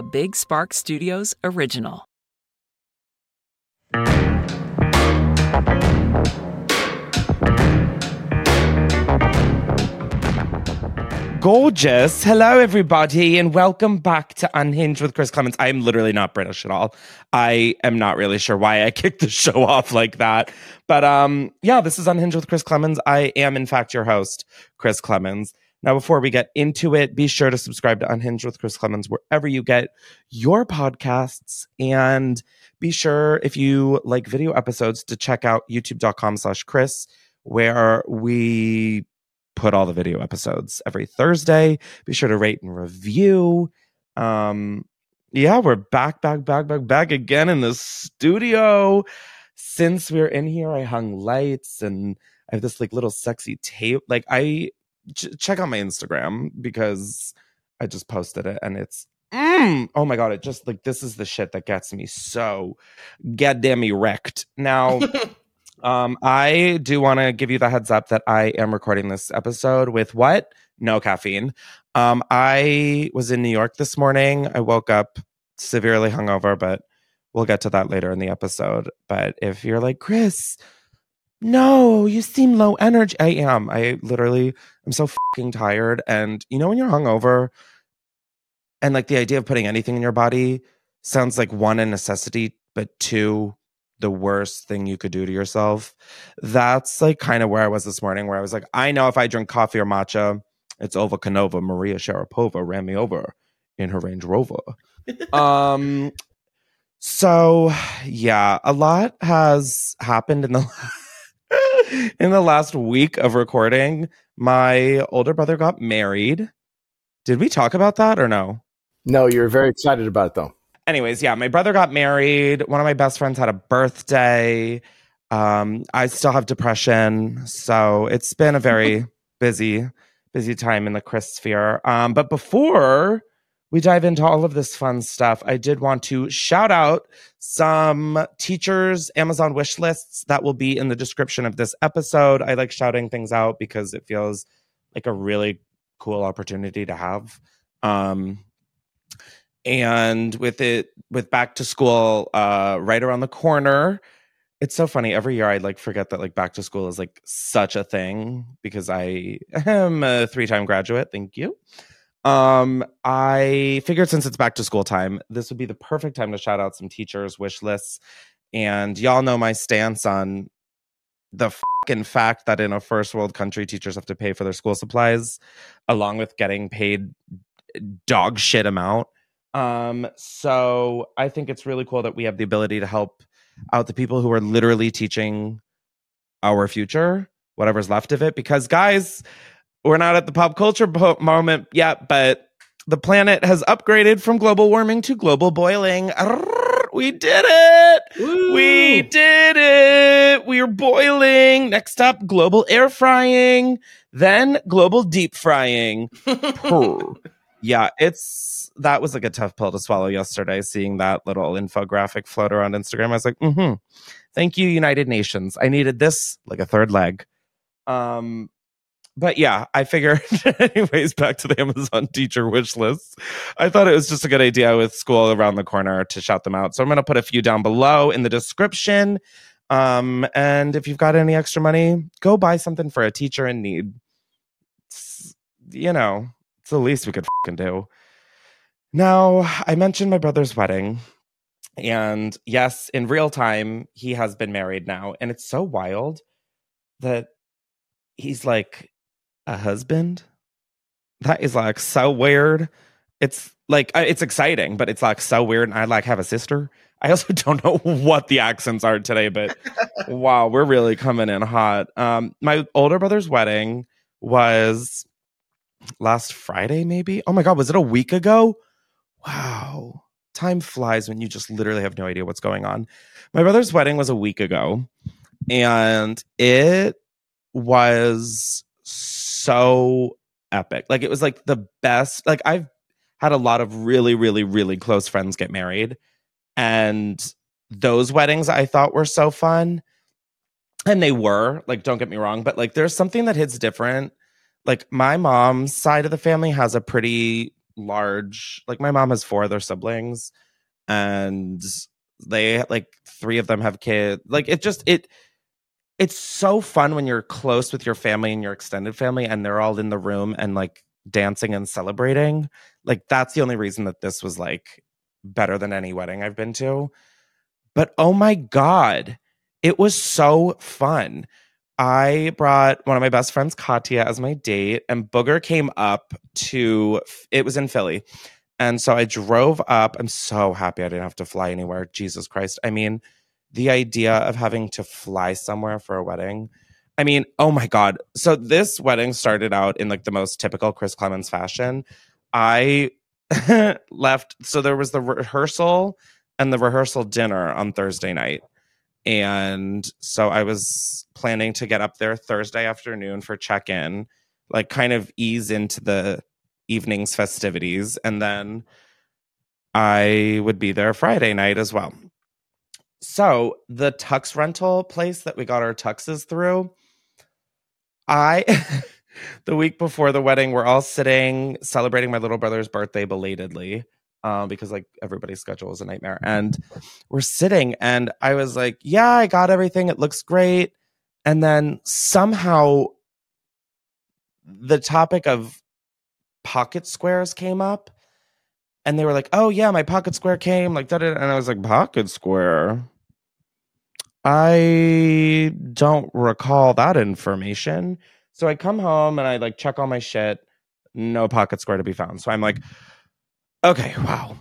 a Big Spark Studios original. Gorgeous. Hello, everybody, and welcome back to Unhinged with Chris Klemens. I am literally not British at all. I am not really sure why I kicked the show off like that. But um, yeah, this is Unhinged with Chris Klemens. I am, in fact, your host, Chris Klemens. Now, before we get into it, be sure to subscribe to Unhinged with Chris Klemens wherever you get your podcasts. And be sure, if you like video episodes, to check out youtube.com slash Chris, where we put all the video episodes every Thursday. Be sure to rate and review. Um, yeah, we're back, back, back, back, back again in the studio. Since we're in here, I hung lights and I have this like little sexy tape. Like I ch- check out my Instagram because I just posted it and it's mm, oh my god, it just like this is the shit that gets me so goddamn erect. Now um I do want to give you the heads up that I am recording this episode with what? No caffeine. Um I was in New York this morning. I woke up severely hungover, but we'll get to that later in the episode. But if you're like, Chris, no, you seem low energy. I am. I literally I'm so fucking tired. And you know when you're hungover and like the idea of putting anything in your body sounds like one a necessity, but two the worst thing you could do to yourself. That's like kind of where I was this morning, where I was like, I know if I drink coffee or matcha, it's over Canova. Maria Sharapova ran me over in her Range Rover. um so yeah, a lot has happened in the in the last week of recording, my older brother got married. Did we talk about that or no? No, you're very excited about it though. Anyways, yeah, my brother got married. One of my best friends had a birthday. Um, I still have depression, so it's been a very busy, busy time in the Chris sphere. Um, but before we dive into all of this fun stuff, I did want to shout out some teachers' Amazon wish lists that will be in the description of this episode. I like shouting things out because it feels like a really cool opportunity to have. Um, and with it, with back to school uh, right around the corner, it's so funny. Every year I like forget that like back to school is like such a thing because I am a three time graduate. Thank you. Um, I figured since it's back to school time, this would be the perfect time to shout out some teachers' wish lists. And y'all know my stance on the fucking fact that in a first world country, teachers have to pay for their school supplies, along with getting paid dog shit amount. Um, so I think it's really cool that we have the ability to help out the people who are literally teaching our future, whatever's left of it. Because guys, we're not at the pop culture moment yet, but the planet has upgraded from global warming to global boiling. We did it. We did it. We are boiling. Next up, global air frying, then global deep frying. Yeah, it's that was like a tough pill to swallow yesterday, seeing that little infographic float around Instagram. I was like, mm-hmm. Thank you, United Nations. I needed this like a third leg. Um, but yeah, I figured, anyways, back to the Amazon teacher wish list. I thought it was just a good idea with school around the corner to shout them out. So I'm going to put a few down below in the description. Um, and if you've got any extra money, go buy something for a teacher in need. It's, you know, it's the least we could fucking do. Now, I mentioned my brother's wedding. And yes, in real time, he has been married now. And it's so wild that he's like a husband. That is like so weird. It's like uh, it's exciting, but it's like so weird. And I like have a sister. I also don't know what the accents are today, but wow, we're really coming in hot. Um, my older brother's wedding was last Friday, maybe. Oh my god, was it a week ago? Wow, time flies when you just literally have no idea what's going on. My brother's wedding was a week ago, and it was so epic. Like it was like the best. Like I've had a lot of really, really, really close friends get married, and those weddings I thought were so fun, and they were. Like, don't get me wrong, but like there's something that hits different. Like my mom's side of the family has a pretty large. Like my mom has four other siblings, and they like three of them have kids. Like it just it it's so fun when you're close with your family and your extended family and they're all in the room and like dancing and celebrating. Like that's the only reason that this was like better than any wedding I've been to. But oh my god, it was so fun. I brought one of my best friends, Katia, as my date, and Booger came up to it was in Philly. And so I drove up. I'm so happy I didn't have to fly anywhere. Jesus Christ. I mean, the idea of having to fly somewhere for a wedding. I mean, oh my God. So this wedding started out in like the most typical Chris Klemens fashion. I left. So there was the rehearsal and the rehearsal dinner on Thursday night. And so I was planning to get up there Thursday afternoon for check in, like kind of ease into the evening's festivities. And then I would be there Friday night as well. So the tux rental place that we got our tuxes through, I the week before the wedding, we're all sitting celebrating my little brother's birthday belatedly. Um, because like everybody's schedule is a nightmare. And we're sitting and I was like, Yeah, I got everything. It looks great. And then somehow the topic of pocket squares came up and they were like, "Oh yeah, my pocket square came like that," and I was like, "Pocket square." I don't recall that information. So I come home and I like check all my shit. No pocket square to be found. So I'm like, okay, wow.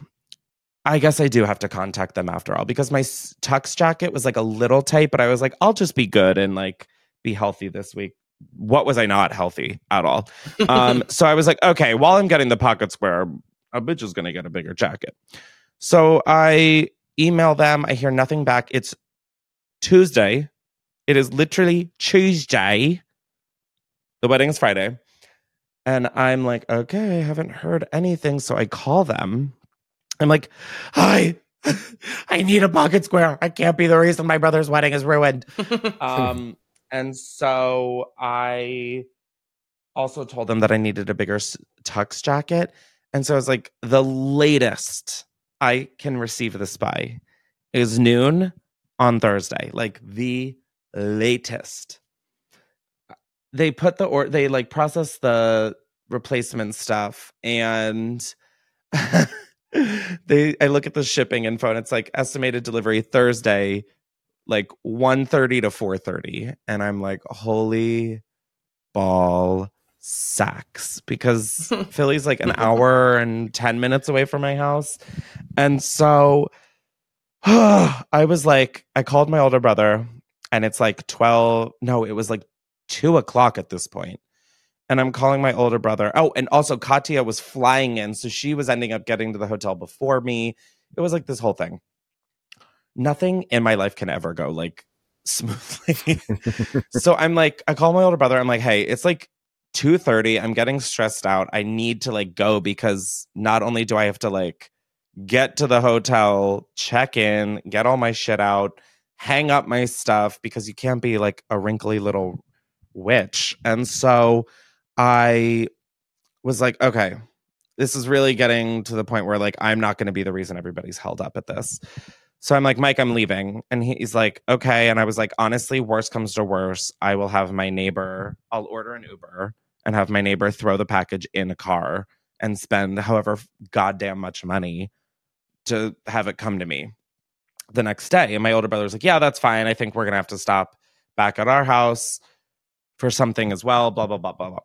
I guess I do have to contact them after all because my tux jacket was like a little tight, but I was like, I'll just be good and like be healthy this week. What was I not healthy at all? um, so I was like, okay, while I'm getting the pocket square, a bitch is gonna get a bigger jacket. So I email them. I hear nothing back. It's Tuesday. It is literally Tuesday. The wedding is Friday. And I'm like, okay, I haven't heard anything. So I call them. I'm like, hi, I need a pocket square. I can't be the reason my brother's wedding is ruined. um, and so I also told them that I needed a bigger tux jacket. And so I was like, the latest I can receive this by is noon on Thursday, like the latest. They put the or they like process the replacement stuff and they I look at the shipping info and it's like estimated delivery Thursday like 1:30 to 4:30 and I'm like holy ball sacks because Philly's like an hour and 10 minutes away from my house. And so I was like, I called my older brother, and it's like 12. No, it was like two o'clock at this point. and I'm calling my older brother. Oh, and also Katia was flying in, so she was ending up getting to the hotel before me. It was like this whole thing. Nothing in my life can ever go like smoothly. so I'm like, I call my older brother. I'm like, hey, it's like 2:30. I'm getting stressed out. I need to like go because not only do I have to like get to the hotel, check in, get all my shit out, hang up my stuff because you can't be like a wrinkly little witch. And so I was like, okay, this is really getting to the point where like I'm not going to be the reason everybody's held up at this. So I'm like, Mike, I'm leaving. And he's like, okay. And I was like, honestly, worst comes to worst, I will have my neighbor, I'll order an Uber and have my neighbor throw the package in a car and spend however goddamn much money to have it come to me the next day. And my older brother was like, yeah, that's fine. I think we're going to have to stop back at our house for something as well, blah, blah, blah, blah, blah.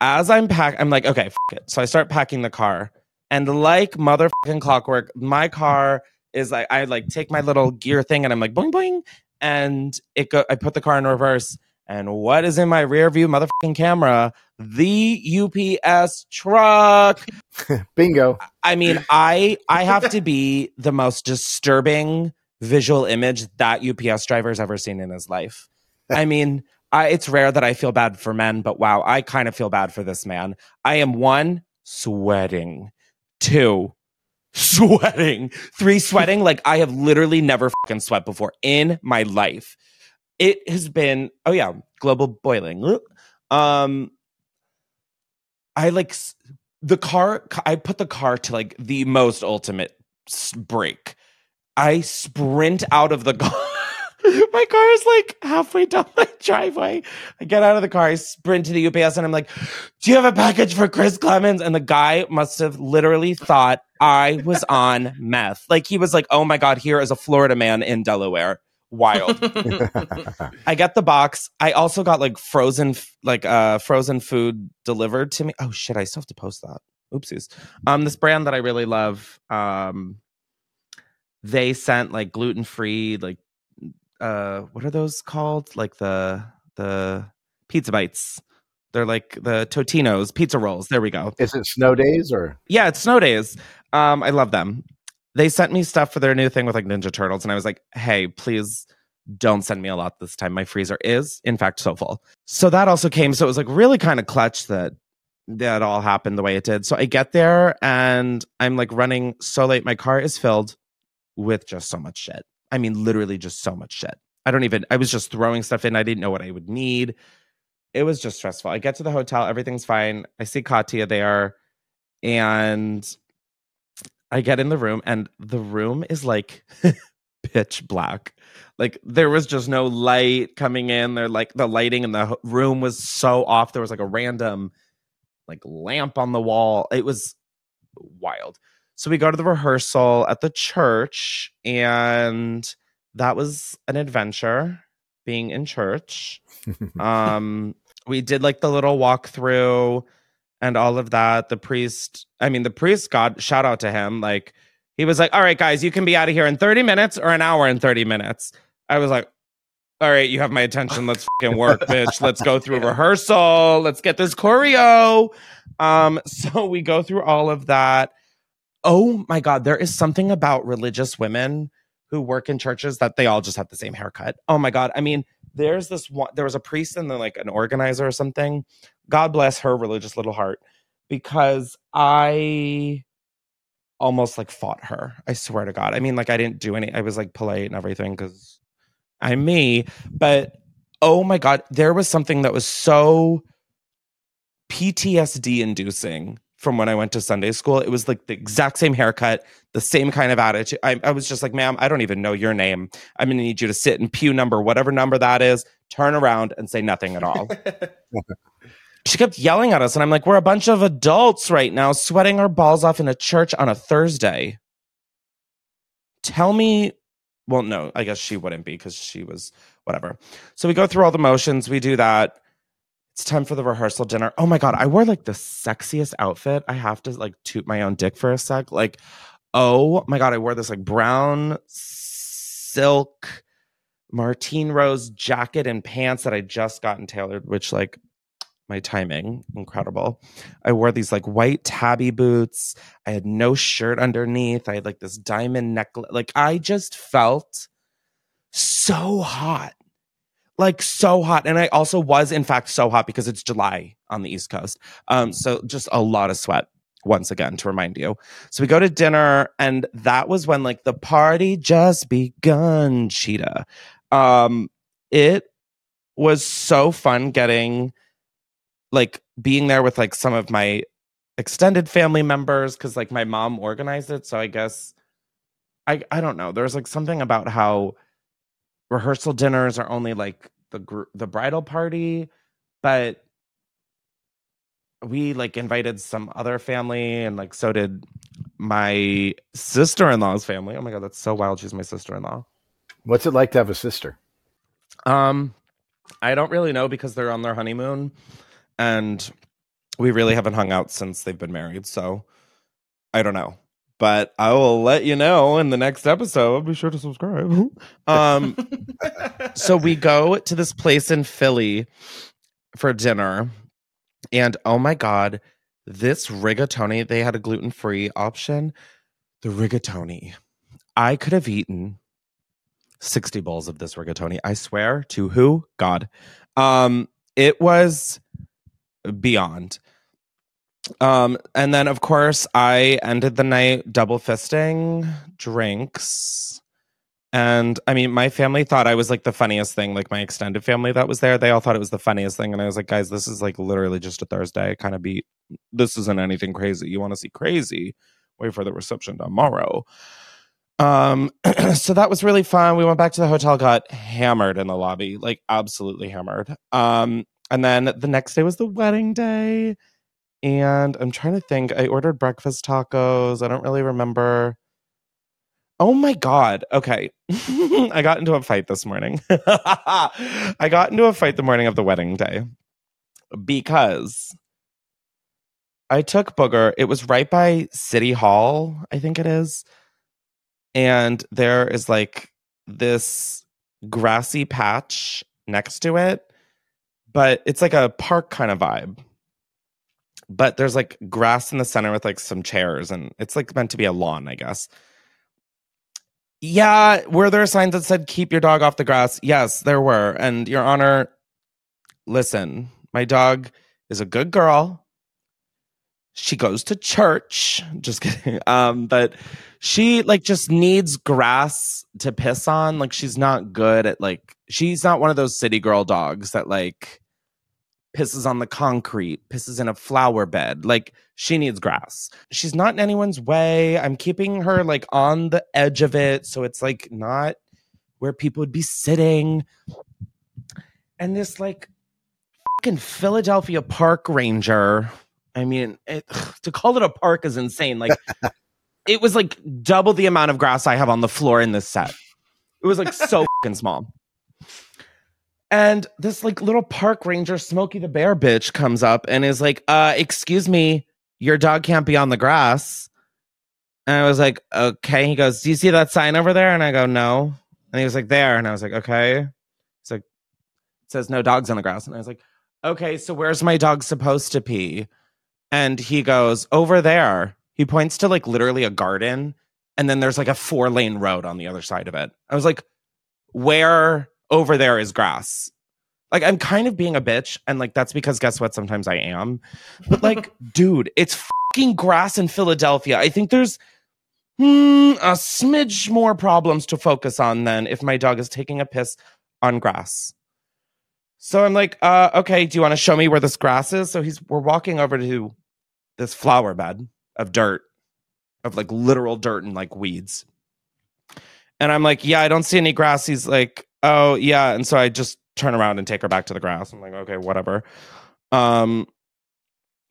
As I'm pack, I'm like, okay, it. So I start packing the car. And like motherfucking clockwork, my car is like, I like take my little gear thing and I'm like, boing, boing. And it go, I put the car in reverse. And what is in my rear view motherfucking camera? The UPS truck. Bingo. I mean, I I have to be the most disturbing visual image that UPS driver has ever seen in his life. I mean, I, it's rare that I feel bad for men, but wow, I kind of feel bad for this man. I am one sweating, two sweating, three sweating. like I have literally never fucking sweat before in my life. It has been oh yeah, global boiling. Um, I like the car. I put the car to like the most ultimate break. I sprint out of the car. my car is like halfway down my driveway. I get out of the car, I sprint to the UPS, and I'm like, "Do you have a package for Chris Klemens And the guy must have literally thought I was on meth. Like he was like, "Oh my god, here is a Florida man in Delaware." Wild. I got the box. I also got like frozen, like uh frozen food delivered to me. Oh shit! I still have to post that. Oopsies. Um, this brand that I really love. Um, they sent like gluten free, like uh what are those called like the the pizza bites they're like the Totino's pizza rolls. There we go. Is it snow days or? Yeah, it's snow days. Um, I love them. They sent me stuff for their new thing with like Ninja Turtles, and I was like, hey, please don't send me a lot this time. My freezer is, in fact, so full. So that also came. So it was like really kind of clutch that that all happened the way it did. So I get there and I'm like running so late. My car is filled with just so much shit. I mean, literally just so much shit. I don't even, I was just throwing stuff in. I didn't know what I would need. It was just stressful. I get to the hotel, everything's fine. I see Katia there, and I get in the room, and the room is like pitch black. Like there was just no light coming in. There, like the lighting in the room was so off. There was like a random like lamp on the wall. It was wild. So we go to the rehearsal at the church, and that was an adventure being in church. um, we did like the little walkthrough and all of that. The priest, I mean, the priest, God, shout out to him. Like, he was like, All right, guys, you can be out of here in 30 minutes or an hour in 30 minutes. I was like, All right, you have my attention. Let's fucking work, bitch. Let's go through rehearsal. Let's get this choreo. Um, so we go through all of that oh my God, there is something about religious women who work in churches that they all just have the same haircut. Oh my God. I mean, there's this one, there was a priest and then like an organizer or something. God bless her religious little heart because I almost like fought her. I swear to God. I mean, like I didn't do any, I was like polite and everything because I'm me. But oh my God, there was something that was so PTSD inducing from when I went to Sunday school. It was like the exact same haircut, the same kind of attitude. I, I was just like, ma'am, I don't even know your name. I'm going to need you to sit in pew number, whatever number that is, turn around and say nothing at all. she kept yelling at us. And I'm like, we're a bunch of adults right now sweating our balls off in a church on a Thursday. Tell me, well, no, I guess she wouldn't be because she was whatever. So we go through all the motions, we do that it's time for the rehearsal dinner. Oh my god, I wore like the sexiest outfit. I have to like toot my own dick for a sec. Like, oh my god, I wore this like brown silk Martine Rose jacket and pants that I just gotten tailored, which like my timing incredible. I wore these like white Tabi boots. I had no shirt underneath. I had like this diamond necklace. Like I just felt so hot. Like so hot. And I also was in fact so hot because it's July on the East Coast. Um so just a lot of sweat once again to remind you. So we go to dinner and that was when like the party just begun, cheetah. Um it was so fun getting like being there with like some of my extended family members because like my mom organized it so i guess i i don't know there's like something about how rehearsal dinners are only like the the bridal party but we like invited some other family and like so did my sister-in-law's family. Oh my god that's so wild she's my sister-in-law. What's it like to have a sister? um i don't really know because they're on their honeymoon and we really haven't hung out since they've been married so i don't know but i will let you know in the next episode. Be sure to subscribe. Um so we go to this place in philly for dinner. And oh my god this rigatoni they had a gluten-free option. The rigatoni. I could have eaten 60 bowls of this rigatoni i swear to who? God. Um it was beyond. Um, and then of course I ended the night double fisting drinks. And I mean, my family thought I was like the funniest thing, like my extended family that was there. They all thought it was the funniest thing. And I was like, guys, this is like literally just a Thursday kind of beat. This isn't anything crazy. You want to see crazy? Wait for the reception tomorrow. Um, so that was really fun. We went back to the hotel, got hammered in the lobby, like absolutely hammered. Um, and then the next day was the wedding day. And I'm trying to think. I ordered breakfast tacos. I don't really remember. Oh my God. Okay. I got into a fight this morning. I got into a fight the morning of the wedding day because I took Booger. It was right by City Hall, I think it is. And there is like this grassy patch next to it but it's like a park kind of vibe. But there's like grass in the center with like some chairs, and it's like meant to be a lawn, I guess. Yeah, were there signs that said keep your dog off the grass? Yes, there were. And your honor, listen, my dog is a good girl. She goes to church. Just kidding. Um, but she like just needs grass to piss on. Like she's not good at like she's not one of those city girl dogs that like pisses on the concrete, pisses in a flower bed. Like she needs grass. She's not in anyone's way. I'm keeping her like on the edge of it. So it's like not where people would be sitting. And this like fucking Philadelphia park ranger. I mean, it, to call it a park is insane. Like it was like double the amount of grass I have on the floor in this set. It was like so fucking small. And this like little park ranger, Smokey the Bear bitch, comes up and is like, uh, excuse me, your dog can't be on the grass. And I was like, okay. He goes, Do you see that sign over there? And I go, No. And he was like, There. And I was like, Okay. He's like, It says no dogs on the grass. And I was like, Okay, so where's my dog supposed to pee? And he goes, Over there. He points to like literally a garden. And then there's like a four lane road on the other side of it. I was like, Where over there is grass. Like I'm kind of being a bitch, and like that's because guess what? Sometimes I am. But like, dude, it's fucking grass in Philadelphia. I think there's hmm, a smidge more problems to focus on than if my dog is taking a piss on grass. So I'm like, uh, okay, do you want to show me where this grass is? So he's we're walking over to this flower bed of dirt, of like literal dirt and like weeds. And I'm like, yeah, I don't see any grass. He's like, oh yeah and so i just turn around and take her back to the grass. I'm like okay whatever. Um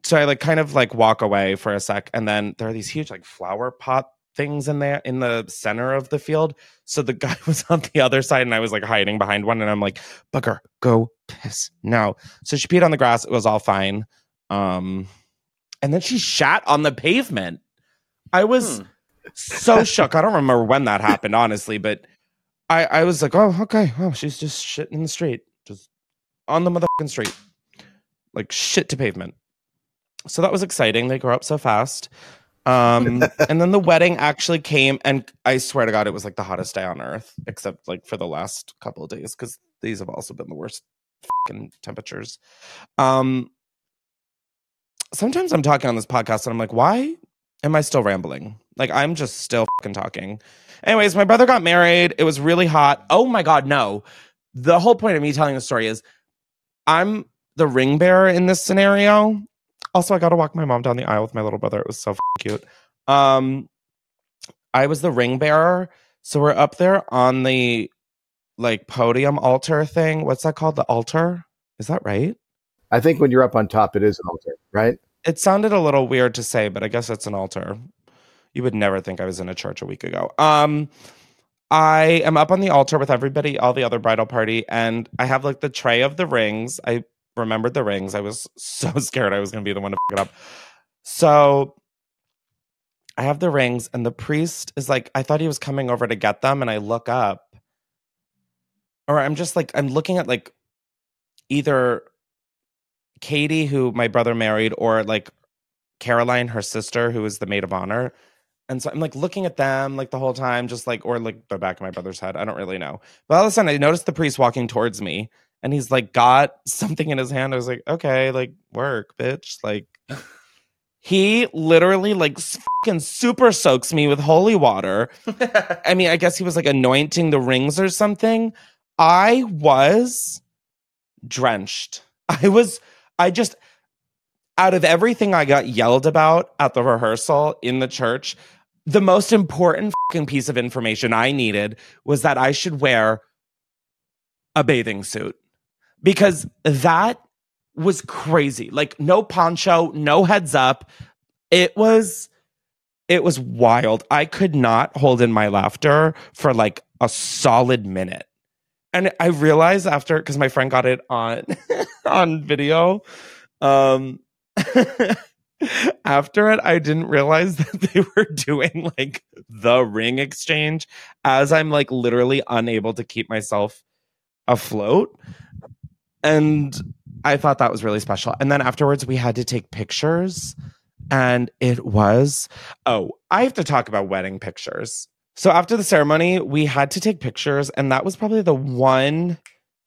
so i like kind of like walk away for a sec and then there are these huge like flower pot things in there in the center of the field. So the guy was on the other side and i was like hiding behind one and i'm like Booger go piss now. So she peed on the grass. It was all fine. Um and then she shat on the pavement. I was hmm. so shook. I don't remember when that happened honestly but I, I was like, oh, okay. Oh, she's just shitting in the street, just on the motherfucking street. like shit to pavement. So that was exciting. They grow up so fast. Um, and then the wedding actually came, and I swear to God, it was like the hottest day on earth, except like for the last couple of days, because these have also been the worst fucking temperatures. Um, sometimes I'm talking on this podcast, and I'm like, why am I still rambling? Like, I'm just still fucking talking. Anyways, my brother got married. It was really hot. Oh my God, no. The whole point of me telling the story is I'm the ring bearer in this scenario. Also, I got to walk my mom down the aisle with my little brother. It was so cute. Um, I was the ring bearer, so we're up there on the like podium altar thing. What's that called? The altar? Is that right? I think when you're up on top, it is an altar, right? It sounded a little weird to say, but I guess it's an altar. You would never think I was in a church a week ago. Um, I am up on the altar with everybody, all the other bridal party, and I have like the tray of the rings. I remembered the rings. I was so scared I was going to be the one to fuck it up. So I have the rings, and the priest is like, I thought he was coming over to get them, and I look up, or I'm just like, I'm looking at like either Katie, who my brother married, or like Caroline, her sister, who is the maid of honor. And so I'm like looking at them like the whole time, just like, or like the back of my brother's head. I don't really know. But all of a sudden, I noticed the priest walking towards me and he's like got something in his hand. I was like, okay, like work, bitch. Like he literally like fucking super soaks me with holy water. I mean, I guess he was like anointing the rings or something. I was drenched. I was, I just, out of everything I got yelled about at the rehearsal in the church, the most important piece of information I needed was that I should wear a bathing suit because that was crazy. Like no poncho, no heads up. It was it was wild. I could not hold in my laughter for like a solid minute. And I realized after cuz my friend got it on on video um after it I didn't realize that they were doing like the ring exchange as I'm like literally unable to keep myself afloat and I thought that was really special. And then afterwards, we had to take pictures, and it was oh, I have to talk about wedding pictures. So after the ceremony, we had to take pictures, and that was probably the one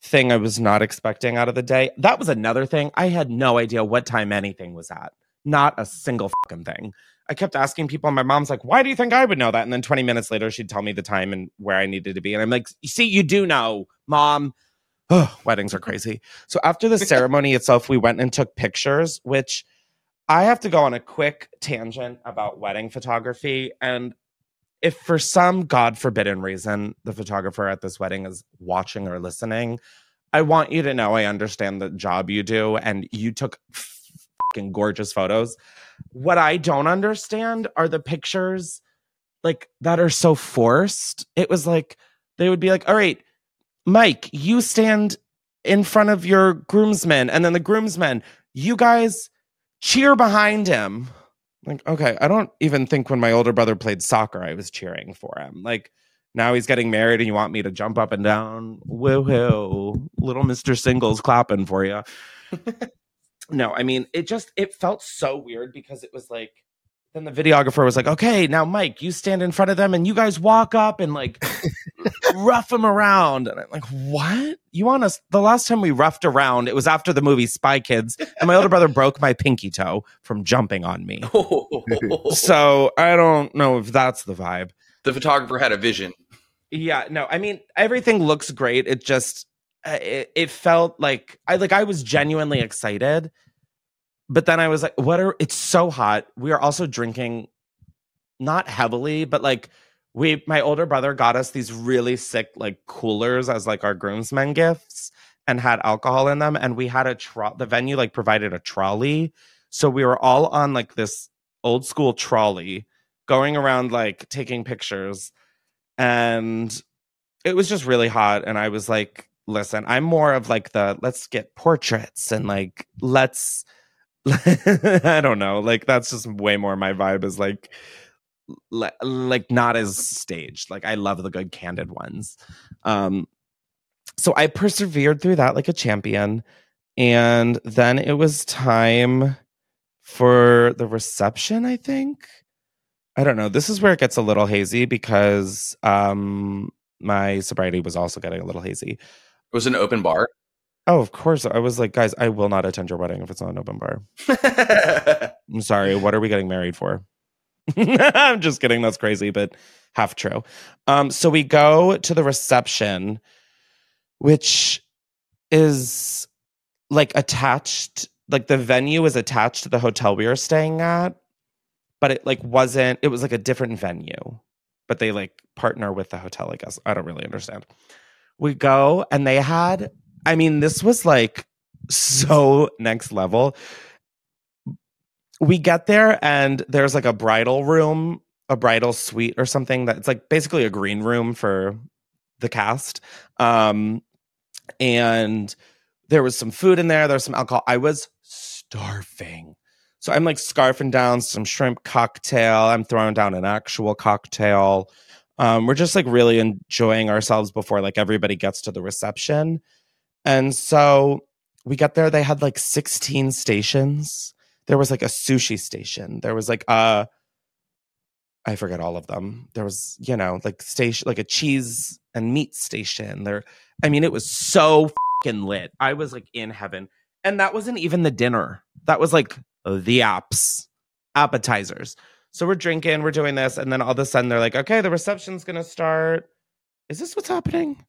thing I was not expecting out of the day. That was another thing. I had no idea what time anything was at. Not a single fucking thing. I kept asking people, and my mom's like, Why do you think I would know that? And then 20 minutes later, she'd tell me the time and where I needed to be. And I'm like, see, you do know, mom. Oh, weddings are crazy. So after the ceremony itself, we went and took pictures, which I have to go on a quick tangent about wedding photography. And if for some God forbidden reason the photographer at this wedding is watching or listening, I want you to know I understand the job you do and you took fucking gorgeous photos. What I don't understand are the pictures like that are so forced. It was like they would be like, "All right, Mike, you stand in front of your groomsmen, and then the groomsmen, you guys cheer behind him. Like, okay, I don't even think when my older brother played soccer, I was cheering for him. Like, now he's getting married, and you want me to jump up and down. Woohoo! Little Mister Singles clapping for you. no, I mean, it just it felt so weird because it was like then the videographer was like, "Okay, now Mike, you stand in front of them and you guys walk up and like rough them around." And I'm like, "What? You want us?" The last time we roughed around, it was after the movie Spy Kids, and my older brother broke my pinky toe from jumping on me. so I don't know if that's the vibe. the photographer had a vision. Yeah, no, I mean everything looks great. It just uh, it, it felt like I like I was genuinely excited, but then I was like, "What are?" It's so hot. We are also drinking, not heavily, but like we. My older brother got us these really sick like coolers as like our groomsmen gifts, and had alcohol in them, and we had a tro- The venue like provided a trolley, so we were all on like this old school trolley going around like taking pictures and it was just really hot and i was like listen i'm more of like the let's get portraits and like let's i don't know like that's just way more my vibe is like like not as staged like i love the good candid ones um so i persevered through that like a champion And then it was time for the reception, I think. I don't know. This is where it gets a little hazy because um my sobriety was also getting a little hazy. It was an open bar. Oh, of course. I was like, guys, I will not attend your wedding if it's not an open bar. I'm sorry. What are we getting married for? I'm just kidding. That's crazy, but half true. Um, so we go to the reception, which is like attached, like the venue is attached to the hotel we were staying at, but it like wasn't, it was like a different venue, but they like partner with the hotel, I guess. I don't really understand. We go and they had, I mean, this was like so next level we get there and there's like a bridal room, a bridal suite or something that's like basically a green room for the cast. Um, and there was some food in there, there was some alcohol. I was starving. So I'm like scarfing down some shrimp cocktail. I'm throwing down an actual cocktail. Um, we're just like really enjoying ourselves before like everybody gets to the reception. And so we get there, they had like 16 stations there was like a sushi station. There was like a I forget all of them. There was, you know, like station like a cheese and meat station. There I mean, it was so fucking lit. I was like in heaven. And that wasn't even the dinner. That was like the apps, appetizers. So we're drinking, we're doing this, and then all of a sudden they're like, okay, the reception's gonna start. Is this what's happening?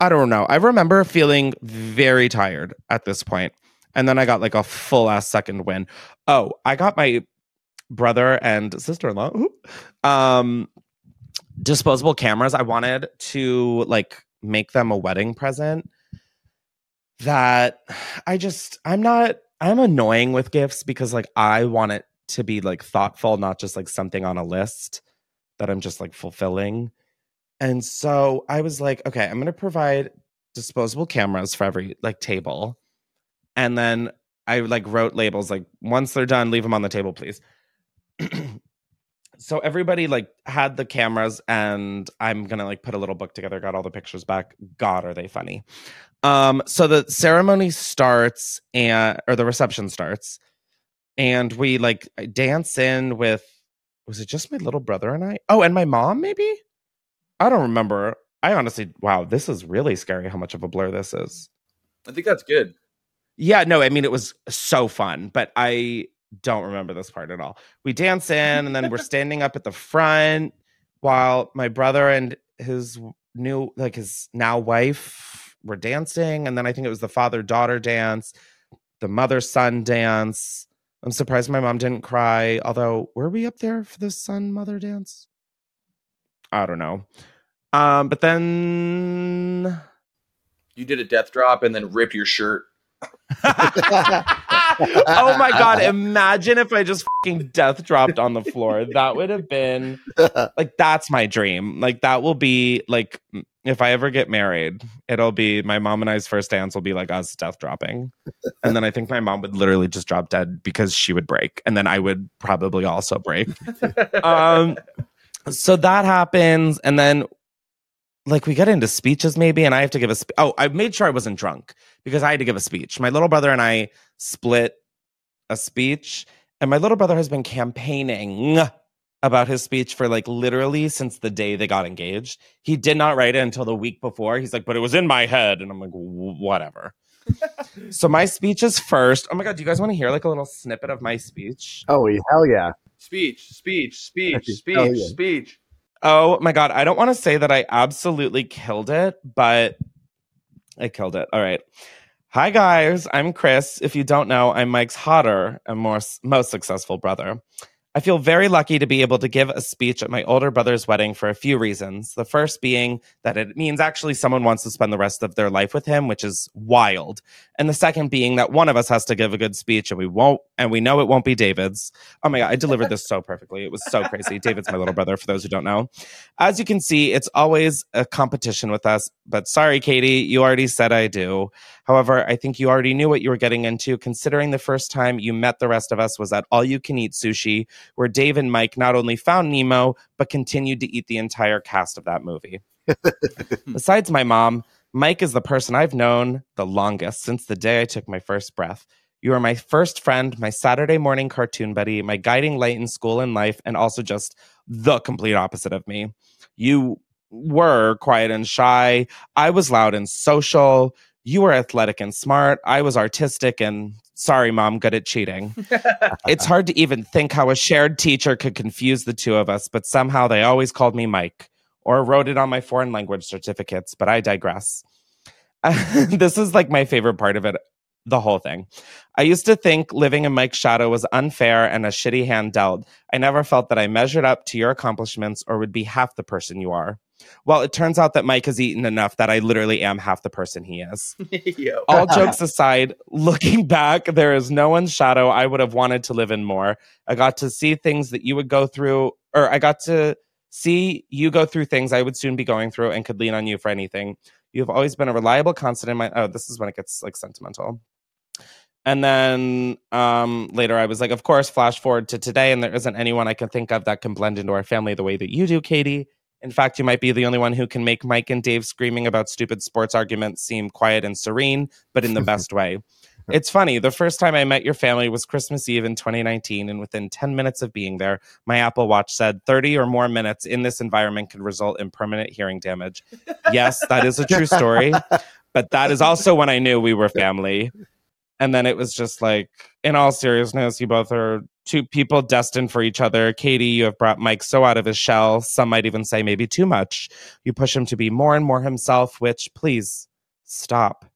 I don't know. I remember feeling very tired at this point and then I got like a full ass second win. Oh, I got my brother and sister in law um, disposable cameras. I wanted to like make them a wedding present. That I just, I'm not, I'm annoying with gifts because like I want it to be like thoughtful, not just like something on a list that I'm just like fulfilling. And so I was like, okay, I'm going to provide disposable cameras for every like table and then I like wrote labels like once they're done, leave them on the table, please. so everybody like had the cameras, and I'm gonna like put a little book together. Got all the pictures back. God, are they funny? Um, so the ceremony starts and or the reception starts, and we like dance in with. Was it just my little brother and I? Oh, and my mom, maybe. I don't remember. I honestly, wow, this is really scary. How much of a blur this is. I think that's good. Yeah, no, I mean it was so fun, but I don't remember this part at all. We dance in and then we're standing up at the front while my brother and his new like his now wife were dancing and then I think it was the father daughter dance, the mother son dance. I'm surprised my mom didn't cry, although were we up there for the son mother dance? I don't know. Um but then you did a death drop and then ripped your shirt oh my god! Imagine if I just fucking death dropped on the floor. That would have been like that's my dream. Like that will be like if I ever get married, it'll be my mom and I's first dance will be like us death dropping, and then I think my mom would literally just drop dead because she would break, and then I would probably also break. um, so that happens, and then like we get into speeches maybe and i have to give a spe- oh i made sure i wasn't drunk because i had to give a speech. My little brother and i split a speech and my little brother has been campaigning about his speech for like literally since the day they got engaged. He did not write it until the week before. He's like but it was in my head and i'm like whatever. So my speech is first oh my god do you guys want to hear like a little snippet of my speech? Oh hell yeah speech speech speech speech yeah. speech Oh my god, I don't want to say that I absolutely killed it, but I killed it. All right. Hi guys, I'm Chris. If you don't know, I'm Mike's hotter and more most successful brother. I feel very lucky to be able to give a speech at my older brother's wedding for a few reasons. The first being that it means actually someone wants to spend the rest of their life with him, which is wild. And the second being that one of us has to give a good speech and we won't, and we know it won't be David's. Oh my God, I delivered this so perfectly. It was so crazy. David's my little brother, for those who don't know. As you can see, it's always a competition with us, but sorry, Katie, you already said I do. However, I think you already knew what you were getting into, considering the first time you met the rest of us was at All You Can Eat Sushi, where Dave and Mike not only found Nemo, but continued to eat the entire cast of that movie. Besides my mom, Mike is the person I've known the longest since the day I took my first breath. You are my first friend, my Saturday morning cartoon buddy, my guiding light in school and life, and also just the complete opposite of me. You were quiet and shy. I was loud and social. You were athletic and smart. I was artistic and sorry, mom, good at cheating. it's hard to even think how a shared teacher could confuse the two of us, but somehow they always called me Mike or wrote it on my foreign language certificates, but I digress. this is like my favorite part of it, the whole thing. I used to think living in Mike's shadow was unfair and a shitty hand dealt. I never felt that I measured up to your accomplishments or would be half the person you are. Well, it turns out that Mike has eaten enough that I literally am half the person he is. All jokes aside, looking back, there is no one's shadow I would have wanted to live in more. I got to see things that you would go through, or I got to see you go through things I would soon be going through and could lean on you for anything. You have always been a reliable constant in my. Oh, this is when it gets like sentimental. And then um, later, I was like, of course, flash forward to today, and there isn't anyone I can think of that can blend into our family the way that you do, Katie. In fact, you might be the only one who can make Mike and Dave screaming about stupid sports arguments seem quiet and serene, but in the best way. It's funny. The first time I met your family was Christmas Eve in 2019, and within 10 minutes of being there, my Apple Watch said 30 or more minutes in this environment could result in permanent hearing damage. Yes, that is a true story, but that is also when I knew we were family. And then it was just like, in all seriousness, you both are two people destined for each other. Katie, you have brought Mike so out of his shell. Some might even say maybe too much. You push him to be more and more himself, which please stop.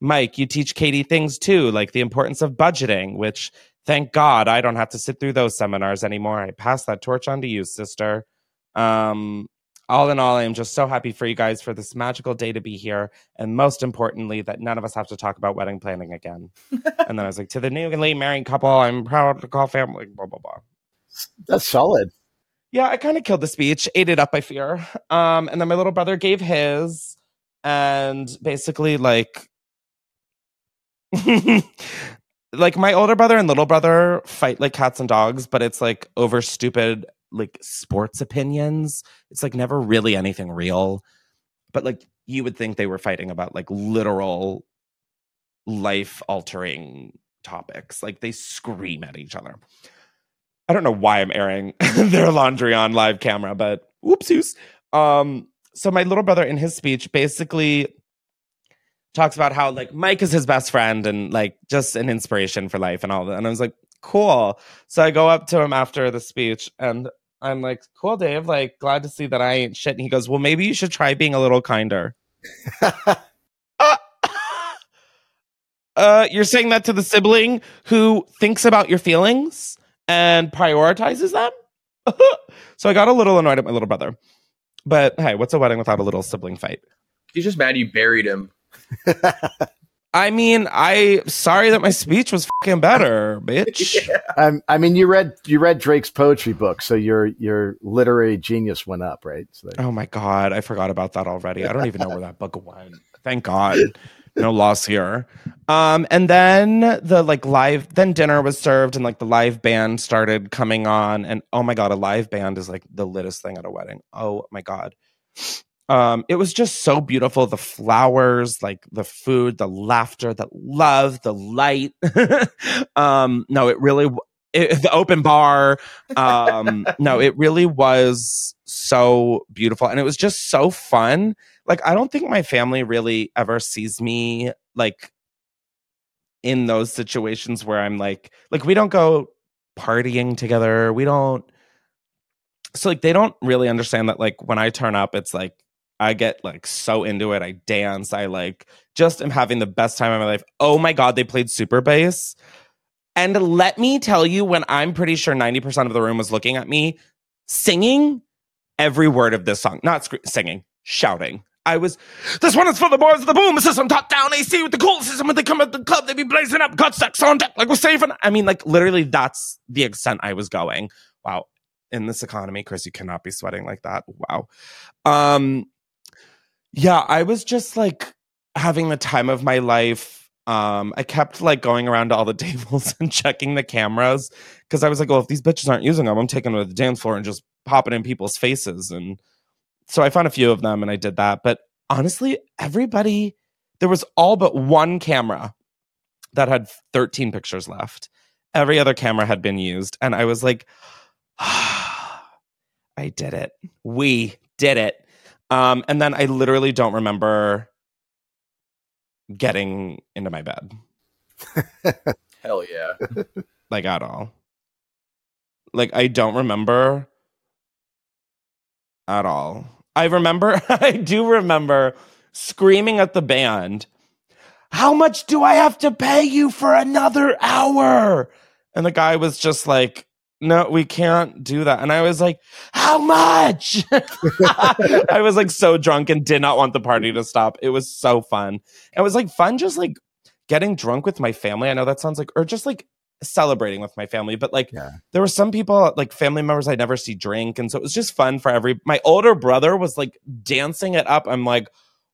Mike, you teach Katie things too, like the importance of budgeting, which thank God I don't have to sit through those seminars anymore. I pass that torch on to you, sister. Um, all in all, I am just so happy for you guys for this magical day to be here. And most importantly, that none of us have to talk about wedding planning again. and then I was like, to the newly married couple, I'm proud to call family, blah, blah, blah. That's solid. Yeah, I kind of killed the speech, ate it up, I fear. Um, and then my little brother gave his, and basically, like, like my older brother and little brother fight like cats and dogs, but it's like over stupid like sports opinions. It's like never really anything real. But like you would think they were fighting about like literal life altering topics. Like they scream at each other. I don't know why I'm airing their laundry on live camera, but whoopsies. Um, so my little brother in his speech basically talks about how like Mike is his best friend and like just an inspiration for life and all that. And I was like, cool. So I go up to him after the speech and I'm like, cool, Dave. Like, glad to see that I ain't shit. And he goes, well, maybe you should try being a little kinder. uh, uh, you're saying that to the sibling who thinks about your feelings and prioritizes them? so I got a little annoyed at my little brother. But hey, what's a wedding without a little sibling fight? He's just mad you buried him. I mean, I sorry that my speech was fucking better, bitch. Yeah. Um, I mean, you read you read Drake's poetry book, so your your literary genius went up, right? So Oh my god, I forgot about that already. I don't even know where that book went. Thank God. No loss here. Um, and then the like live then dinner was served and like the live band started coming on and oh my god, a live band is like the littest thing at a wedding. Oh my god. Um, it was just so beautiful. The flowers, like the food, the laughter, the love, the light. um, no, it really it, the open bar. Um, no, it really was so beautiful, and it was just so fun. Like, I don't think my family really ever sees me like in those situations where I'm like, like we don't go partying together. We don't. So like they don't really understand that like when I turn up, it's like I get like so into it. I dance. I like just am having the best time of my life. Oh my god, they played super bass. And let me tell you, when I'm pretty sure 90% of the room was looking at me, singing every word of this song, not sc- singing, shouting. I was, this one is for the boys of the boom system, top down AC with the cool system. When they come at the club, they be blazing up, gut sex on deck, like we're saving. I mean, like literally, that's the extent I was going. Wow. In this economy, Chris, you cannot be sweating like that. Wow. Um, yeah, I was just like having the time of my life. Um, I kept like going around to all the tables and checking the cameras because I was like, well, if these bitches aren't using them, I'm taking them to the dance floor and just popping in people's faces. And so I found a few of them and I did that. But honestly, everybody, there was all but one camera that had 13 pictures left. Every other camera had been used. And I was like, I did it. We did it. Um, and then I literally don't remember getting into my bed, Hell yeah. like at all. Like I don't remember at all. I remember, I do remember screaming at the band, How much do I have to pay you for another hour? And the guy was just like, No, we can't do that. And I was like, How much? I was like so drunk and did not want the party to stop. It was so fun. It was like fun just like getting drunk with my family. I know that sounds like, or just like celebrating with my family, but like Yeah. there were some people like family members I never see drink. And so it was just fun for every my older brother was like dancing it up. I'm like,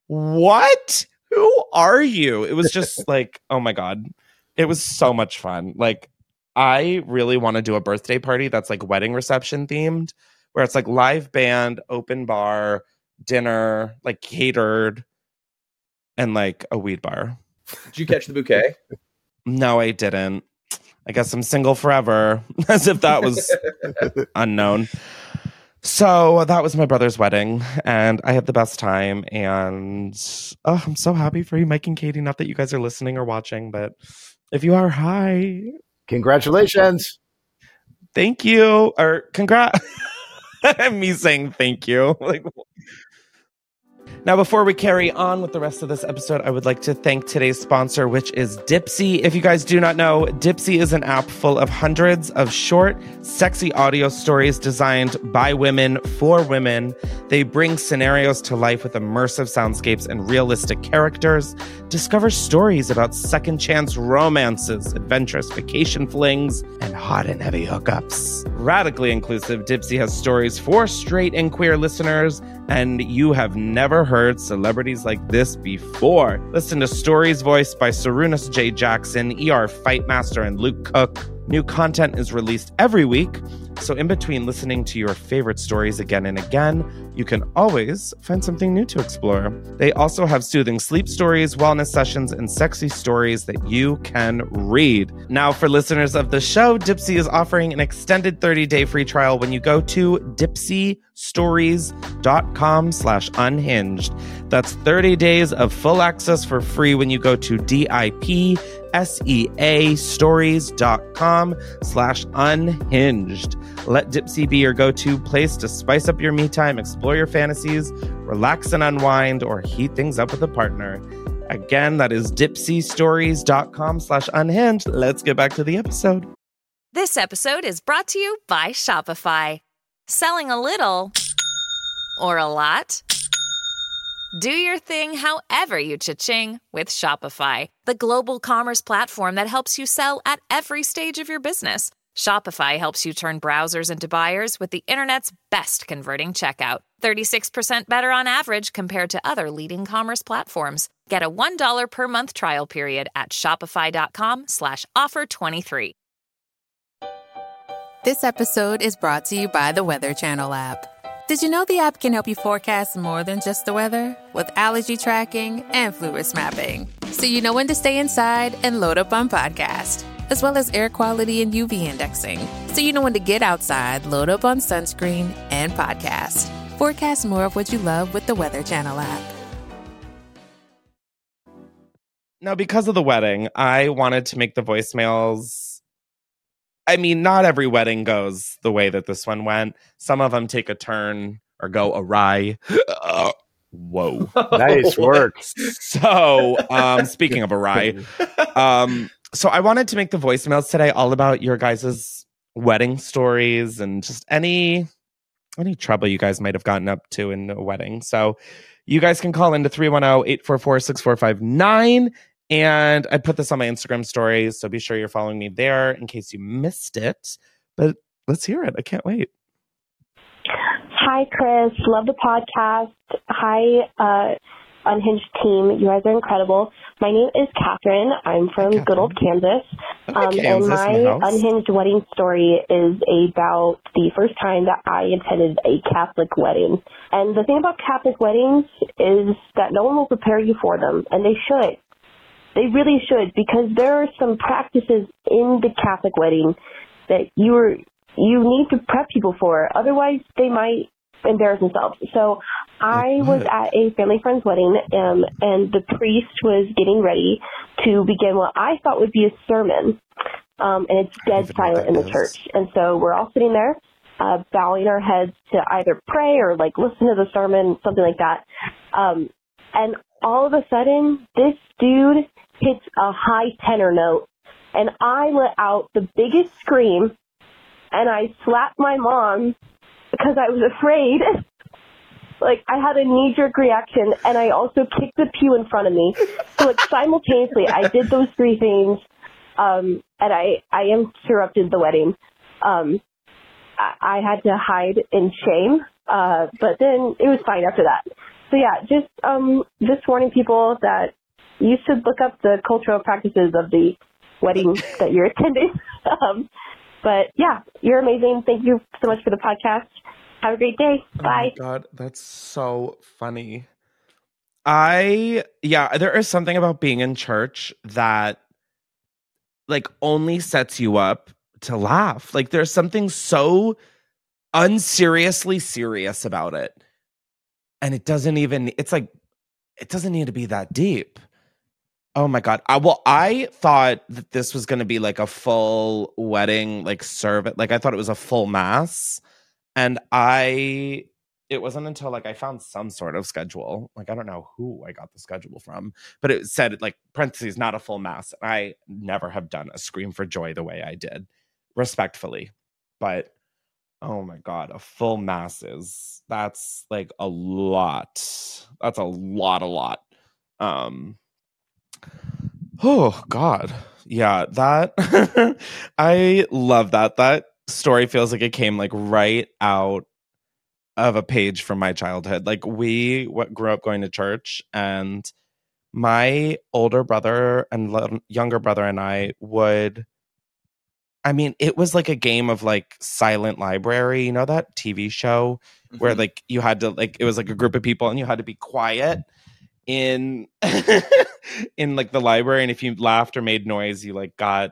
what? Who are you? It was just like, oh my God. It was so much fun. Like, I really want to do a birthday party that's like wedding reception themed, where it's like live band, open bar, dinner, like catered, and like a weed bar. Did you catch the bouquet? No, I didn't. I guess I'm single forever, as if that was unknown. So that was my brother's wedding, and I had the best time. And oh, I'm so happy for you, Mike and Katie. Not that you guys are listening or watching, but if you are, hi, Congratulations. thank you, or congrats. Me saying thank you. Like, now, before we carry on with the rest of this episode, I would like to thank today's sponsor, which is Dipsea. If you guys do not know, Dipsea is an app full of hundreds of short, sexy audio stories designed by women for women. They bring scenarios to life with immersive soundscapes and realistic characters. Discover stories about second chance romances, adventurous vacation flings, and hot and heavy hookups. Radically inclusive, Dipsea has stories for straight and queer listeners, and you have never heard celebrities like this before. Listen to stories voiced by Sarunas J. Jackson, ER Fightmaster, and Luke Cook. New content is released every week, so in between listening to your favorite stories again and again, you can always find something new to explore. They also have soothing sleep stories, wellness sessions, and sexy stories that you can read. Now, for listeners of the show, Dipsea is offering an extended 30-day free trial when you go to dipseastories.com slash unhinged. That's 30 days of full access for free when you go to D-I-P S-E-A stories.com slash unhinged. Let Dipsea be your go-to place to spice up your me time, explore your fantasies, relax and unwind, or heat things up with a partner. Again, that is dipseastories.com slash unhinged. Let's get back to the episode. This episode is brought to you by Shopify. Selling a little or a lot? Do your thing however you cha-ching with Shopify, the global commerce platform that helps you sell at every stage of your business. Shopify helps you turn browsers into buyers with the internet's best converting checkout. 36% better on average compared to other leading commerce platforms. Get a $1 per month trial period at shopify.com slash offer 23. This episode is brought to you by the Weather Channel app. Did you know the app can help you forecast more than just the weather? With allergy tracking and flu risk mapping. So you know when to stay inside and load up on podcast. As well as air quality and UV indexing. So you know when to get outside, load up on sunscreen and podcast. Forecast more of what you love with the Weather Channel app. Now, because of the wedding, I wanted to make the voicemails. I mean, not every wedding goes the way that this one went. Some of them take a turn or go awry. Whoa. Nice work. So, um, speaking of awry, um, so I wanted to make the voicemails today all about your guys' wedding stories and just any any trouble you guys might have gotten up to in a wedding. So you guys can call into 310-844-6459 and I put this on my Instagram stories, so be sure you're following me there in case you missed it. But let's hear it. I can't wait. Hi, Chris. Love the podcast. Hi, uh, Unhinged team. You guys are incredible. My name is Catherine. I'm from good old Kansas. Hi, Um, Kansas and my unhinged wedding story is about the first time that I attended a Catholic wedding. And the thing about Catholic weddings is that no one will prepare you for them, and they should. They really should because there are some practices in the Catholic wedding that you are you need to prep people for. Otherwise, they might embarrass themselves. So I was at a family friend's wedding, um, and the priest was getting ready to begin what I thought would be a sermon. Um, and it's dead silent in the church. And so we're all sitting there, uh, bowing our heads to either pray or like listen to the sermon, something like that. Um, and all of a sudden, this dude hits a high tenor note, and I let out the biggest scream, and I slapped my mom because I was afraid. like I had a knee jerk reaction, and I also kicked the pew in front of me. So like simultaneously, I did those three things, um, and I I interrupted the wedding. Um, I, I had to hide in shame, uh, but then it was fine after that. So yeah, just um, just warning people that you should look up the cultural practices of the wedding that you're attending. um, but yeah, you're amazing. Thank you so much for the podcast. Have a great day. Oh Bye. my god, that's so funny. I yeah, there is something about being in church that like only sets you up to laugh. Like there's something so unseriously serious about it. And it doesn't even it's like it doesn't need to be that deep. Oh my god. I well I thought that this was going to be like a full wedding like service. Like I thought it was a full mass and I it wasn't until like I found some sort of schedule. Like I don't know who I got the schedule from, but it said like parentheses not a full mass. And I never have done a scream for joy the way I did, respectfully. But oh my god, a full mass is that's like a lot. That's a lot, a lot. Um Oh God. Yeah, that I love that. That story feels like it came like right out of a page from my childhood. Like we w- grew up going to church and my older brother and younger brother and I would I mean, it was like a game of like silent library, you know that TV show where Mhm. like you had to like it was like a group of people and you had to be quiet in in like the library and if you laughed or made noise you like got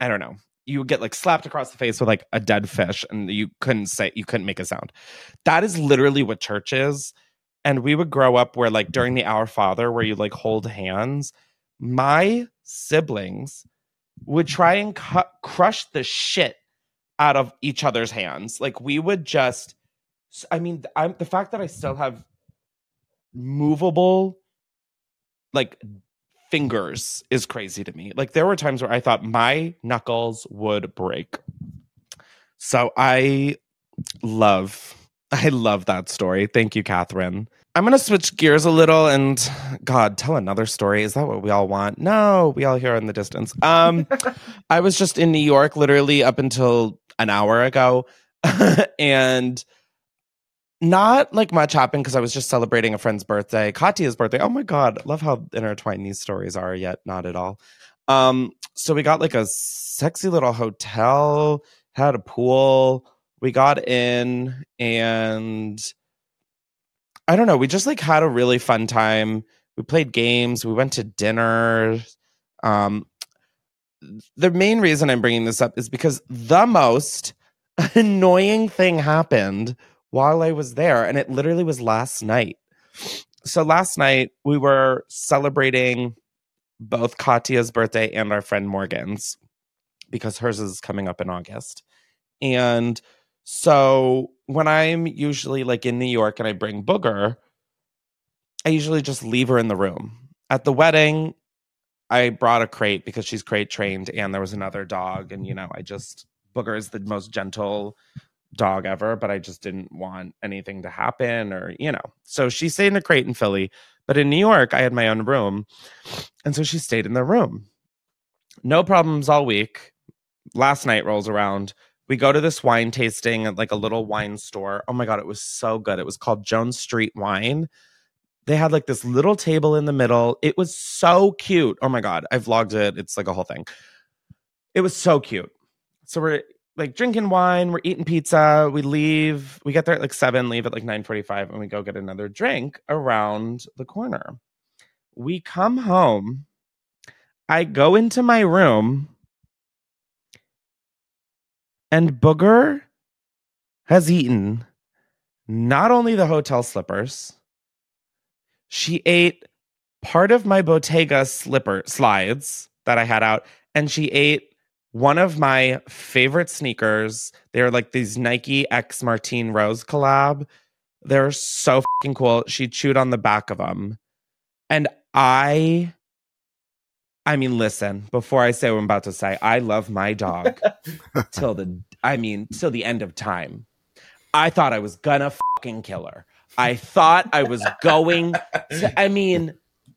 i don't know you would get like slapped across the face with like a dead fish and you couldn't say you couldn't make a sound that is literally what church is and we would grow up where like during the our father where you like hold hands my siblings would try and cut crush the shit out of each other's hands like we would just i mean i'm the fact that i still have movable like fingers is crazy to me. Like there were times where I thought my knuckles would break. So I love I love that story. Thank you, Catherine. I'm gonna switch gears a little and God, tell another story. Is that what we all want? No, we all hear in the distance. Um I was just in New York literally up until an hour ago. and not like much happened because I was just celebrating a friend's birthday, Katia's birthday. Oh my god, love how intertwined these stories are. Yet not at all. Um, so we got like a sexy little hotel, had a pool. We got in, and I don't know. We just like had a really fun time. We played games. We went to dinner. Um, the main reason I'm bringing this up is because the most annoying thing happened while I was there, and it literally was last night. So last night we were celebrating both Katia's birthday and our friend Morgan's because hers is coming up in August. And so when I'm usually like in New York and I bring Booger, I usually just leave her in the room. At the wedding, I brought a crate because she's crate trained and there was another dog. And, you know, I just, Booger is the most gentle dog ever, but I just didn't want anything to happen or, you know. So she stayed in a crate in Philly. But in New York, I had my own room. And so she stayed in the room. No problems all week. Last night rolls around. We go to this wine tasting at like a little wine store. Oh my God, it was so good. It was called Jones Street Wine. they had like this little table in the middle. It was so cute. Oh my god, I vlogged it. It's like a whole thing. It was so cute. So we're like drinking wine, we're eating pizza, we leave, we get there at like seven, leave at like 9:45, and we go get another drink around the corner. We come home. I go into my room and Booger has eaten not only the hotel slippers, she ate part of my Bottega slipper slides that I had out, and she ate one of my favorite sneakers. They're like these Nike X Martine Rose collab. They're so fucking cool. She chewed on the back of them. And I I mean, listen, before I say what I'm about to say, I love my dog till the I mean, till the end of time. I thought I was gonna fucking kill her. I thought I was going to I mean,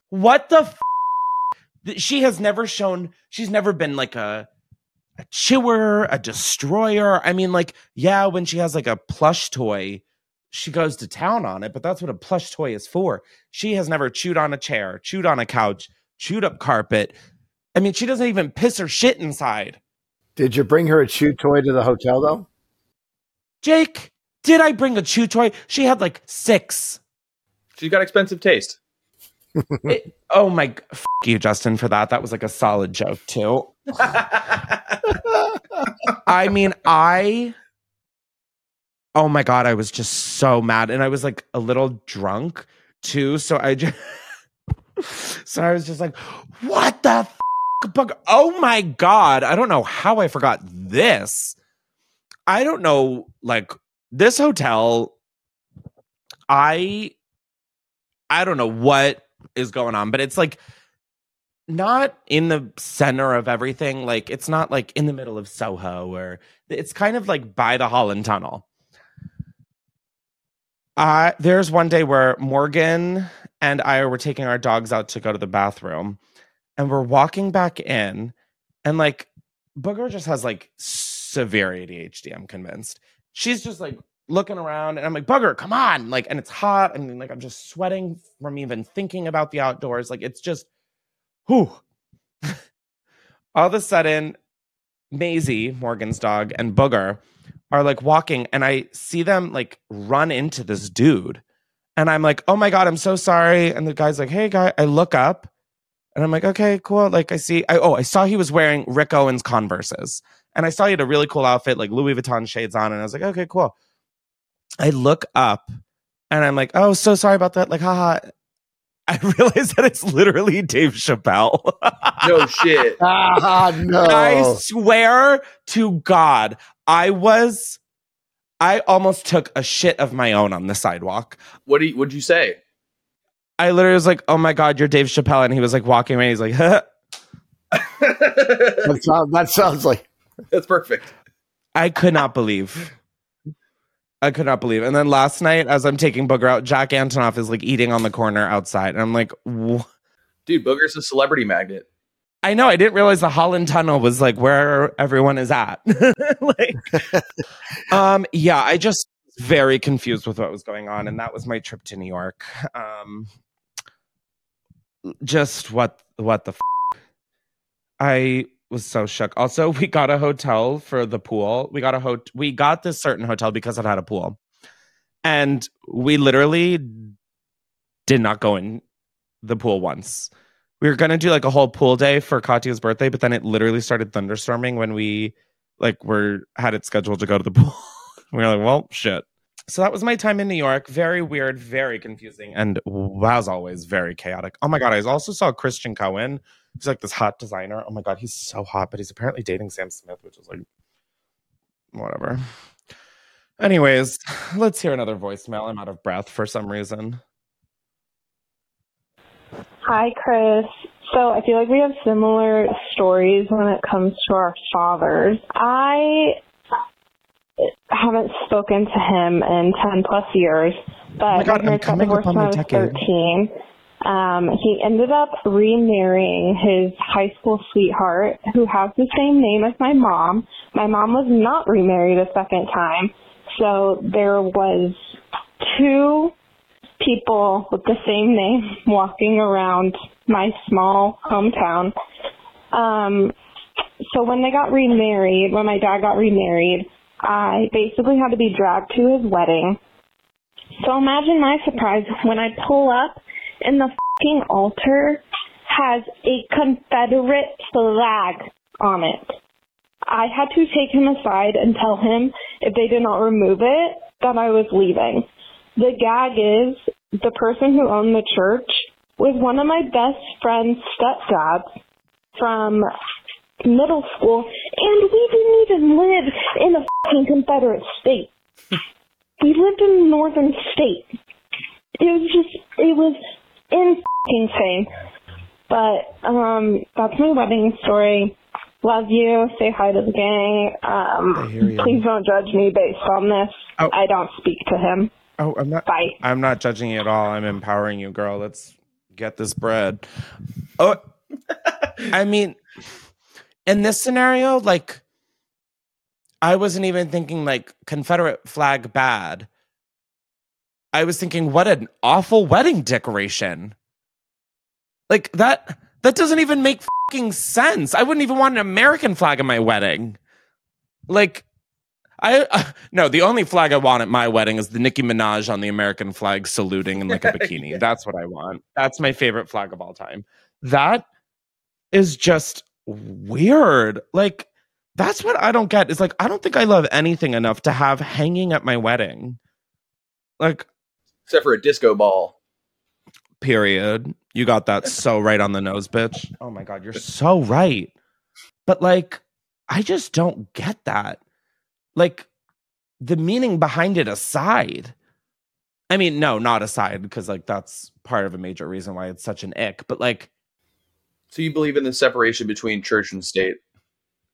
what the f- she has never shown she's never been like a a chewer, a destroyer. I mean, like, yeah, when she has like a plush toy, she goes to town on it, but that's what a plush toy is for. She has never chewed on a chair, chewed on a couch, chewed up carpet. I mean, she doesn't even piss her shit inside. Did you bring her a chew toy to the hotel though? Jake, did I bring a chew toy? She had like six. She's got expensive taste. It- oh my, g- f- you, Justin, for that. That was like a solid joke too. I mean, I. Oh my god, I was just so mad, and I was like a little drunk too. So I just, so I was just like, "What the f- bug? Oh my god, I don't know how I forgot this. I don't know, like this hotel. I, I don't know what is going on, but it's like not in the center of everything. Like it's not like in the middle of Soho or it's kind of like by the Holland Tunnel. Uh, there's one day where Morgan and I were taking our dogs out to go to the bathroom and we're walking back in and like Booger just has like severe ADHD, I'm convinced. She's just like looking around and I'm like, Booger, come on. Like, and it's hot and like I'm just sweating from even thinking about the outdoors. Like it's just whew. All of a sudden, Maisie, Morgan's dog, and Booger are like walking, and I see them like run into this dude. And I'm like, oh my God, I'm so sorry. And the guy's like, hey, guy, I look up and I'm like, okay, cool. Like, I see, I, oh, I saw he was wearing Rick Owens Converses. And I saw he had a really cool outfit, like Louis Vuitton shades on. And I was like, okay, cool. I look up and I'm like, oh, so sorry about that. Like, haha. I realize that it's literally Dave Chappelle. No shit. Ah, no. I swear to God, I was, I almost took a shit of my own on the sidewalk. What do you, what'd you say? I literally was like, oh my God, you're Dave Chappelle. And he was like walking away. He's like, huh. that, sound, that sounds like That's perfect. I could not believe. I could not believe. And then last night, as I'm taking Booger out, Jack Antonoff is like eating on the corner outside. And I'm like, "Wh- Dude, Booger's a celebrity magnet. I know. I didn't realize the Holland Tunnel was like where everyone is at. like, um, yeah, I just was very confused with what was going on, and that was my trip to New York. Um, just what what the f- I was so shook. Also, we got a hotel for the pool. We got a hot. We got this certain hotel because it had a pool, and we literally did not go in the pool once. We were gonna do like a whole pool day for Katia's birthday, but then it literally started thunderstorming when we like were had it scheduled to go to the pool. we were like, well, shit. So that was my time in New York. Very weird, very confusing, and as always, very chaotic. Oh my god, I also saw Christian Cowan. He's like this hot designer. Oh my god, he's so hot, but he's apparently dating Sam Smith, which is like whatever. Anyways, let's hear another voicemail. I'm out of breath for some reason. Hi, Chris. So I feel like we have similar stories when it comes to our fathers. I haven't spoken to him in 10 plus years, but Oh my God, I'm coming up on when my I was decade. 13. Um, he ended up remarrying his high school sweetheart, who has the same name as my mom. My mom was not remarried a second time, so there was two people with the same name walking around my small hometown. Um, so when they got remarried, when my dad got remarried, I basically had to be dragged to his wedding. So imagine my surprise when I pull up and the fucking altar has a Confederate flag on it. I had to take him aside and tell him if they did not remove it that I was leaving. The gag is the person who owned the church was one of my best friend's stepdads from middle school, and we didn't even live in a fucking Confederate state. we lived in a northern state. It was just, it was insane. But um, that's my wedding story. Love you. Say hi to the gang. Um, please don't judge me based on this. Oh. I don't speak to him. Oh, I'm not. Bye. I'm not judging you at all. I'm empowering you, girl. Let's get this bread. Oh, I mean, in this scenario, like, I wasn't even thinking like Confederate flag bad. I was thinking, what an awful wedding decoration. Like that. That doesn't even make fucking sense. I wouldn't even want an American flag at my wedding. Like, I uh, no, the only flag I want at my wedding is the Nicki Minaj on the American flag saluting in like a bikini. That's what I want. That's my favorite flag of all time. That is just weird. Like that's what I don't get. Is like I don't think I love anything enough to have hanging at my wedding. Like Except for a disco ball. period. You got that so right on the nose, bitch. Oh my god, you're so right. But like I just don't get that. Like the meaning behind it aside. I mean, no, not aside because like that's part of a major reason why it's such an ick, but like So you believe in the separation between church and state?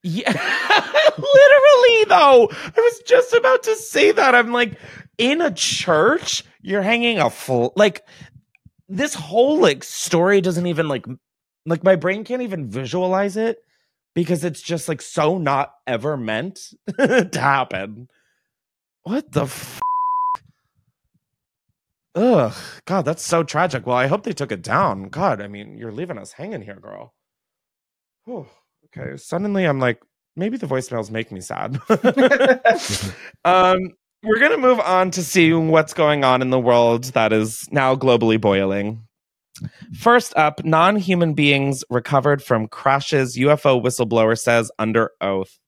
Yeah, literally though. I was just about to say that. I'm like, in a church, you're hanging a full like this whole like story doesn't even like like my brain can't even visualize it because it's just like so not ever meant to happen. What the f- Ugh, God, that's so tragic. Well, I hope they took it down. God, I mean, you're leaving us hanging here, girl. Whew. Okay, suddenly I'm like, maybe the voicemails make me sad. um, we're gonna move on to see what's going on in the world that is now globally boiling. First up, non human beings recovered from crashes, UFO whistleblower says under oath.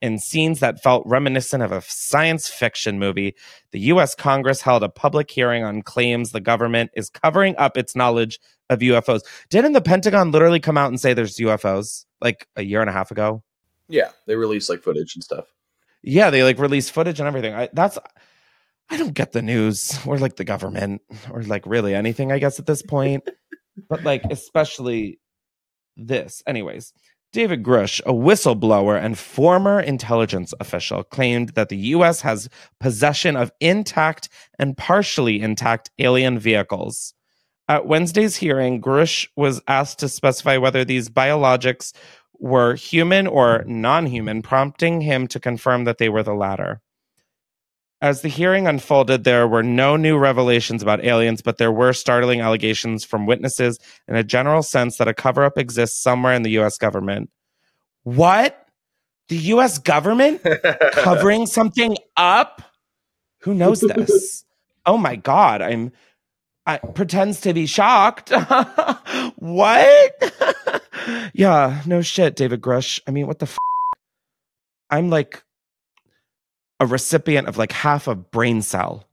In scenes that felt reminiscent of a science fiction movie, the US Congress held a public hearing on claims the government is covering up its knowledge of UFOs. Didn't the Pentagon literally come out and say there's UFOs like a year and a half ago? Yeah, they released like footage and stuff. Yeah, they like released footage and everything. I, that's I don't get the news or like the government or like really anything, I guess, at this point. but like especially this. Anyways, David Grusch, a whistleblower and former intelligence official, claimed that the US has possession of intact and partially intact alien vehicles. At Wednesday's hearing, Grusch was asked to specify whether these biologics were human or non human, prompting him to confirm that they were the latter. As the hearing unfolded, there were no new revelations about aliens, but there were startling allegations from witnesses and a general sense that a cover up exists somewhere in the US government. What? The US government covering something up? Who knows this? Oh my God. I'm. I, pretends to be shocked. what? yeah, no shit, David Grusch. I mean, what the f- I'm like a recipient of like half a brain cell,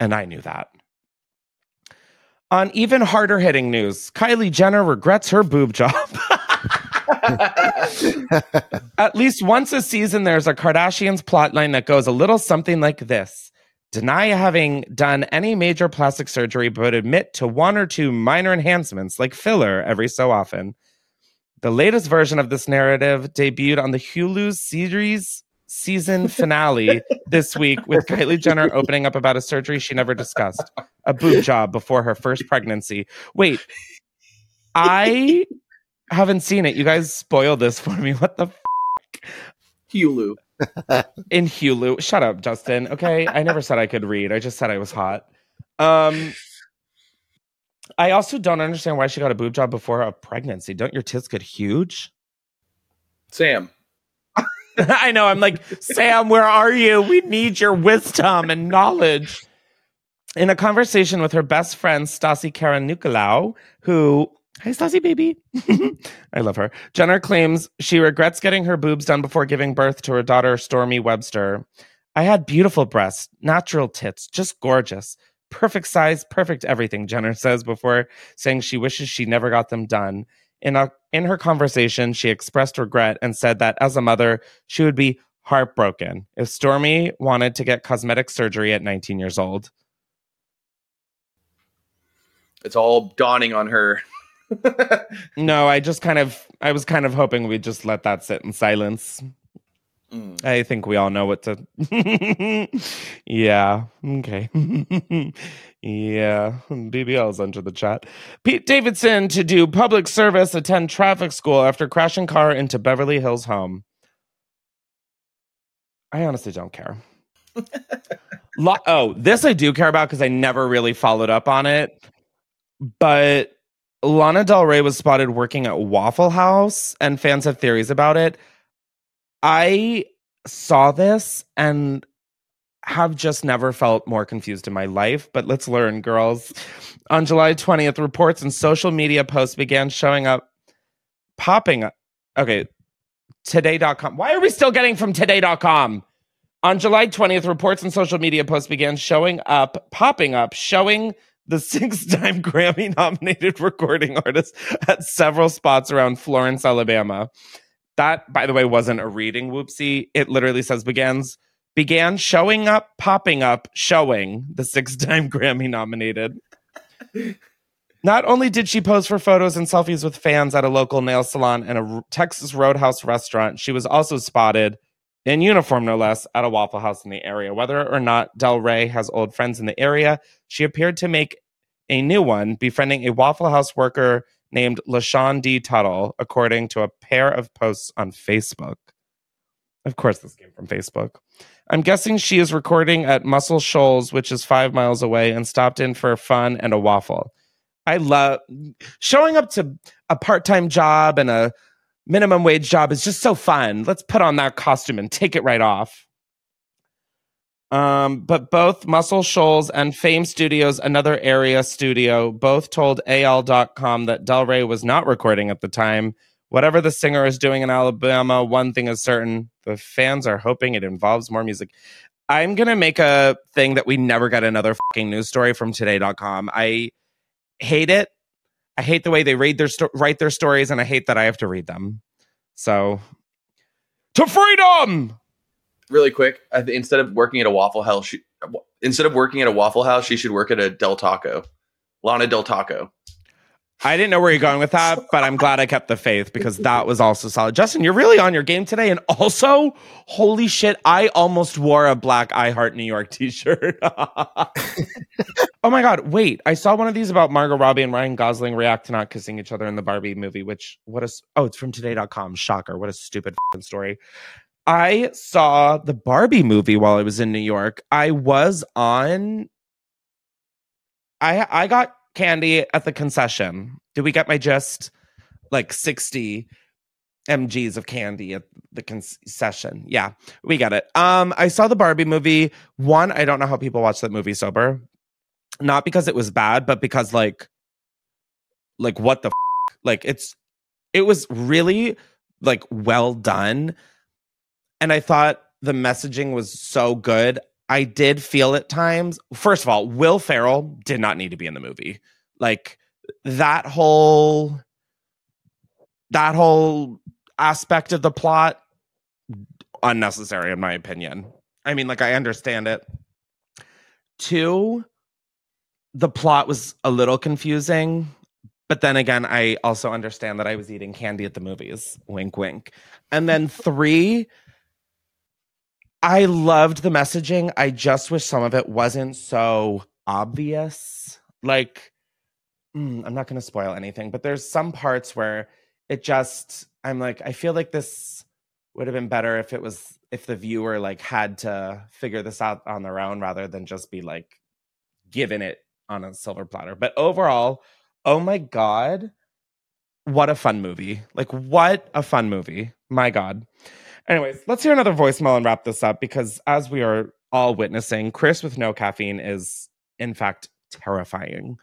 and I knew that. On even harder hitting news, Kylie Jenner regrets her boob job. At least once a season, there's a Kardashians plotline that goes a little something like this Deny having done any major plastic surgery, but admit to one or two minor enhancements like filler every so often. The latest version of this narrative debuted on the Hulu series season finale this week with Kylie Jenner opening up about a surgery she never discussed, a boob job before her first pregnancy. Wait, I haven't seen it. You guys spoiled this for me. What the f- Hulu. in Hulu? Shut up, Justin. Okay, I never said I could read. I just said I was hot. Um, I also don't understand why she got a boob job before a pregnancy. Don't your tits get huge? Sam. I know. I'm like, Sam, where are you? We need your wisdom and knowledge. In a conversation with her best friend, Stassie Karanikolaou, who, hi, Stassie baby. I love her. Jenner claims she regrets getting her boobs done before giving birth to her daughter, Stormi Webster. I had beautiful breasts, natural tits, just gorgeous. Perfect size, perfect everything, Jenner says before saying she wishes she never got them done. In, a, in her conversation, she expressed regret and said that as a mother, she would be heartbroken if Stormi wanted to get cosmetic surgery at 19 years old. It's all dawning on her. no, I just kind of, I was kind of hoping we'd just let that sit in silence. Mm. I think we all know what to. yeah. Okay. yeah. BBL's under the chat. Pete Davidson to do public service, attend traffic school after crashing car into Beverly Hills home. I honestly don't care. Lo- oh, this I do care about because I never really followed up on it. But Lana Del Rey was spotted working at Waffle House, and fans have theories about it. I saw this and have just never felt more confused in my life, but let's learn, girls. On July 20th, reports and social media posts began showing up, popping up. Okay, today.com. Why are we still getting from today.com? On July 20th, reports and social media posts began showing up, popping up, showing the six time Grammy nominated recording artist at several spots around Florence, Alabama. That, by the way, wasn't a reading whoopsie. It literally says begins began showing up, popping up, showing the six time Grammy nominated. Not only did she pose for photos and selfies with fans at a local nail salon and a Texas Roadhouse restaurant, she was also spotted in uniform, no less, at a Waffle House in the area. Whether or not Del Rey has old friends in the area, she appeared to make a new one, befriending a Waffle House worker named LaShawn D. Tuttle, according to a pair of posts on Facebook. Of course, this came from Facebook. I'm guessing she is recording at Muscle Shoals, which is five miles away, and stopped in for fun and a waffle. I love showing up to a part time job and a minimum wage job is just so fun. Let's put on that costume and take it right off. Um, but both Muscle Shoals and Fame Studios, another area studio, both told AL.com that Del Rey was not recording at the time. Whatever the singer is doing in Alabama, one thing is certain the fans are hoping it involves more music. I'm going to make a thing that we never get another fucking news story from today.com. I hate it. I hate the way they read their sto- write their stories, and I hate that I have to read them. So, to freedom! Really quick, I th- instead of working at a Waffle House, she, instead of working at a Waffle House, she should work at a Del Taco, Lana Del Taco. I didn't know where you're going with that, but I'm glad I kept the faith because that was also solid. Justin, you're really on your game today. And also, holy shit, I almost wore a black I Heart New York t shirt. oh my God. Wait, I saw one of these about Margot Robbie and Ryan Gosling react to not kissing each other in the Barbie movie, which, what is, oh, it's from today.com. Shocker. What a stupid story. I saw the Barbie movie while I was in New York. I was on, I, I got candy at the concession. Did we get my just Like 60 mgs of candy at the concession. Yeah, we get it. Um, I saw the Barbie movie. One, I don't know how people watch that movie sober. Not because it was bad, but because like, like what the f-? like it's, it was really like well done, and I thought the messaging was so good. I did feel at times. First of all, Will Ferrell did not need to be in the movie. Like that whole that whole aspect of the plot unnecessary in my opinion. I mean, like I understand it. Two, the plot was a little confusing, but then again, I also understand that I was eating candy at the movies. Wink, wink. And then three, I loved the messaging. I just wish some of it wasn't so obvious. Like, mm, I'm not going to spoil anything, but there's some parts where it just, I'm like, I feel like this would have been better if it was, if the viewer like had to figure this out on their own rather than just be like given it on a silver platter. But overall, Oh my god. What a fun movie. Like what a fun movie. My god. Anyways, let's hear another voicemail and wrap this up because as we are all witnessing, Chris with no caffeine is in fact terrifying.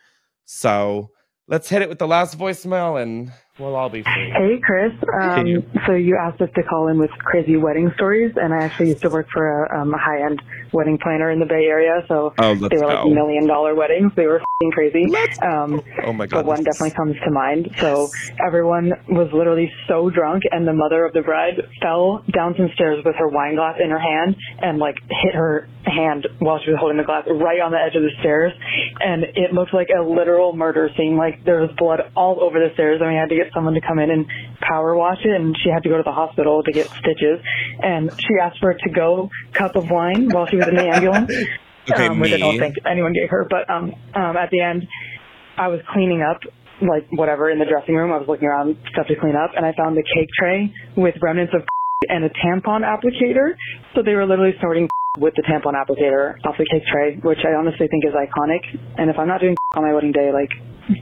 So, let's hit it with the last voicemail and we'll all be free. Hey, Chris. Um, you. so you asked us to call in with crazy wedding stories, and I actually used to work for a, um, a high-end wedding planner in the Bay Area. So Oh, they were like million-dollar weddings. They were fing crazy. Um, Oh my god! but one definitely comes to mind. So everyone was literally so drunk, and the mother of the bride fell down some stairs with her wine glass in her hand and like hit her hand while she was holding the glass right on the edge of the stairs, and it looked like a literal murder scene. Like there was blood all over the stairs, and we had to get someone to come in and power wash it, and she had to go to the hospital to get stitches. And she asked for a to-go cup of wine while she was in the ambulance. Okay, um, which I don't think anyone gave her, but um, um, at the end, I was cleaning up, like whatever, in the dressing room. I was looking around stuff to clean up, and I found the cake tray with remnants of and a tampon applicator. So they were literally snorting with the tampon applicator off the cake tray, which I honestly think is iconic. And if I'm not doing on my wedding day, like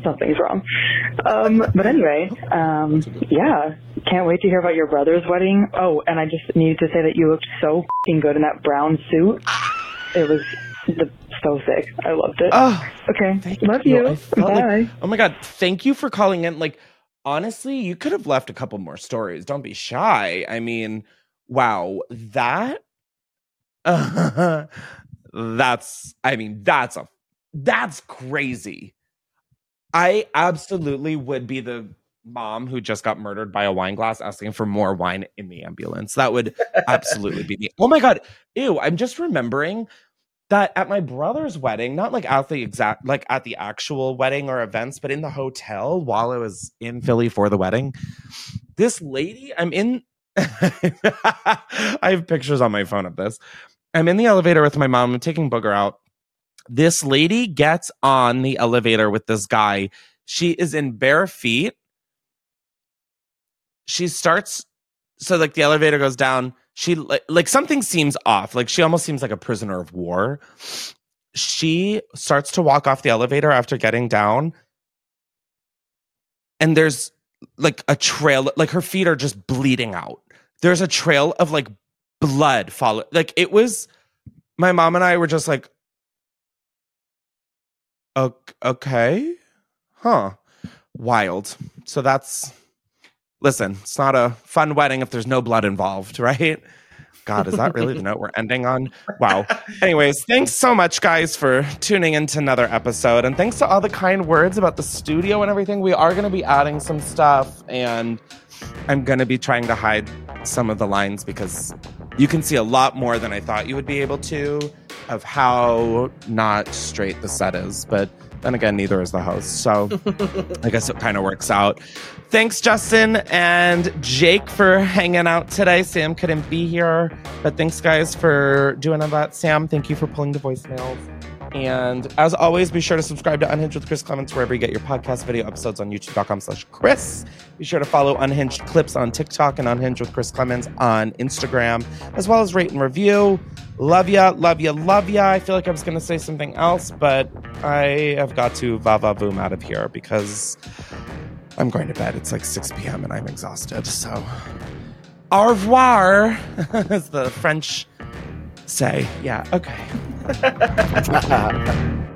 something's wrong. Um, but anyway, um, yeah, can't wait to hear about your brother's wedding. Oh, and I just needed to say that you looked so fing good in that brown suit. It was the, so sick. I loved it. Oh, okay, love you. felt like- Bye. oh my god, thank you for calling in. Like, honestly, you could have left a couple more stories. Don't be shy. I mean, wow, that that's I mean, that's a that's crazy. I absolutely would be the mom who just got murdered by a wine glass asking for more wine in the ambulance. That would absolutely be me. Oh my god. Ew, I'm just remembering that at my brother's wedding, not like at the exact like at the actual wedding or events, but in the hotel while I was in Philly for the wedding, this lady, I'm in I have pictures on my phone of this. I'm in the elevator with my mom, I'm taking Booger out. This lady gets on the elevator with this guy. She is in bare feet. She starts so like the elevator goes down. She like, like something seems off. Like she almost seems like a prisoner of war. She starts to walk off the elevator after getting down. And there's like a trail like her feet are just bleeding out. There's a trail of like blood follow like it was my mom and i were just like "Ok- okay. Huh. Wild. So that's listen it's not a fun wedding if there's no blood involved right? God is that really the note we're ending on? Wow. Anyways thanks so much guys for tuning into another episode. And thanks to all the kind words about the studio and everything. We are going to be adding some stuff and i'm going to be trying to hide some of the lines because you can see a lot more than i thought you would be able to of how not straight the set is but then again neither is the host so I guess it kind of works out. Thanks, Justin and Jake, for hanging out today. Sam couldn't be here, but thanks, guys, for doing all that. Sam, thank you for pulling the voicemails. And as always, be sure to subscribe to Unhinged with Chris Klemens wherever you get your podcast video episodes on youtube.com slash Chris. Be sure to follow Unhinged Clips on TikTok and Unhinged with Chris Klemens on Instagram, as well as rate and review. Love ya, love ya, love ya. I feel like I was going to say something else, but I have got to va va boom out of here because I'm going to bed. It's like 6 p.m. and I'm exhausted. So, au revoir, as the French say. Yeah, okay.